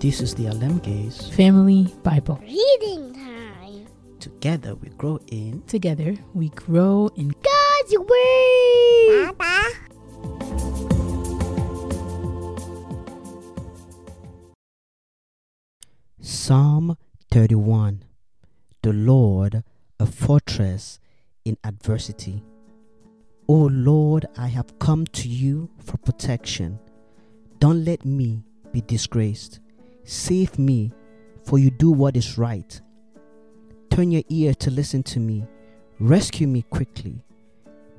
This is the Alemge's Family Bible. Reading time. Together we grow in Together we grow in God's Word. Papa. Psalm 31 The Lord a fortress in adversity. O Lord, I have come to you for protection. Don't let me be disgraced. Save me, for you do what is right. Turn your ear to listen to me. Rescue me quickly.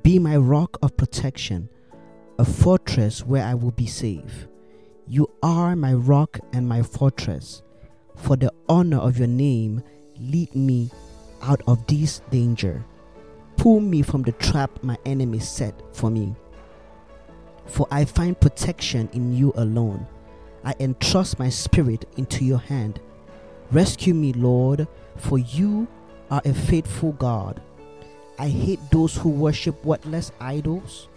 Be my rock of protection, a fortress where I will be safe. You are my rock and my fortress. For the honor of your name, lead me out of this danger. Pull me from the trap my enemies set for me. For I find protection in you alone. I entrust my spirit into your hand. Rescue me, Lord, for you are a faithful God. I hate those who worship worthless idols.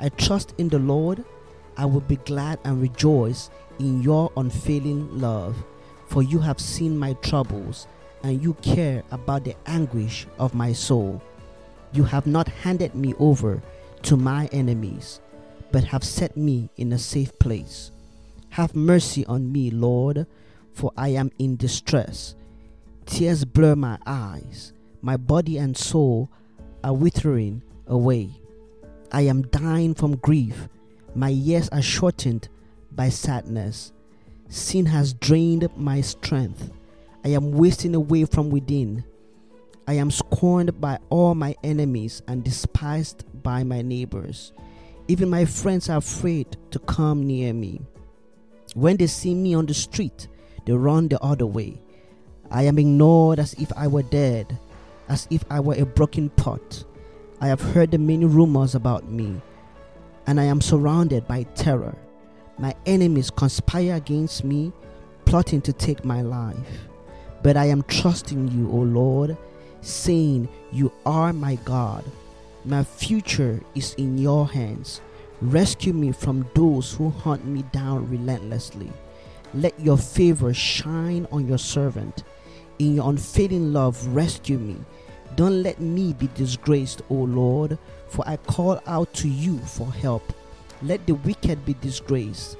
I trust in the Lord. I will be glad and rejoice in your unfailing love, for you have seen my troubles and you care about the anguish of my soul. You have not handed me over to my enemies, but have set me in a safe place. Have mercy on me, Lord, for I am in distress. Tears blur my eyes, my body and soul are withering away. I am dying from grief, my years are shortened by sadness. Sin has drained my strength. I am wasting away from within. I am scorned by all my enemies and despised by my neighbors. Even my friends are afraid to come near me. When they see me on the street, they run the other way. I am ignored as if I were dead, as if I were a broken pot. I have heard the many rumors about me, and I am surrounded by terror. My enemies conspire against me, plotting to take my life. But I am trusting you, O Lord, saying, You are my God. My future is in your hands. Rescue me from those who hunt me down relentlessly. Let your favor shine on your servant. In your unfailing love, rescue me. Don't let me be disgraced, O Lord, for I call out to you for help. Let the wicked be disgraced.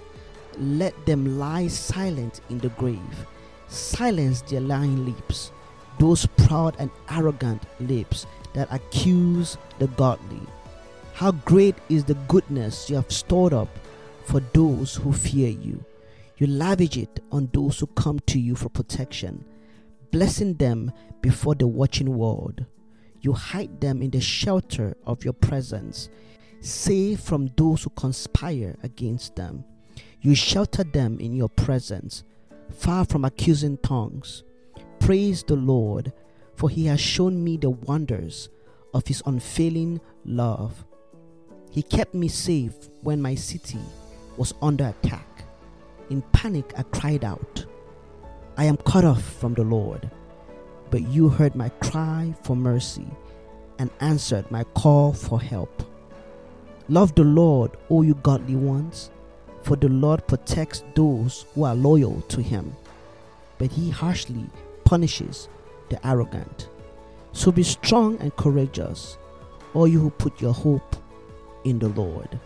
Let them lie silent in the grave. Silence their lying lips, those proud and arrogant lips that accuse the godly. How great is the goodness you have stored up for those who fear you. You lavish it on those who come to you for protection, blessing them before the watching world. You hide them in the shelter of your presence, safe from those who conspire against them. You shelter them in your presence, far from accusing tongues. Praise the Lord, for he has shown me the wonders of his unfailing love. He kept me safe when my city was under attack. In panic, I cried out, I am cut off from the Lord. But you heard my cry for mercy and answered my call for help. Love the Lord, O you godly ones, for the Lord protects those who are loyal to him, but he harshly punishes the arrogant. So be strong and courageous, all you who put your hope in the Lord.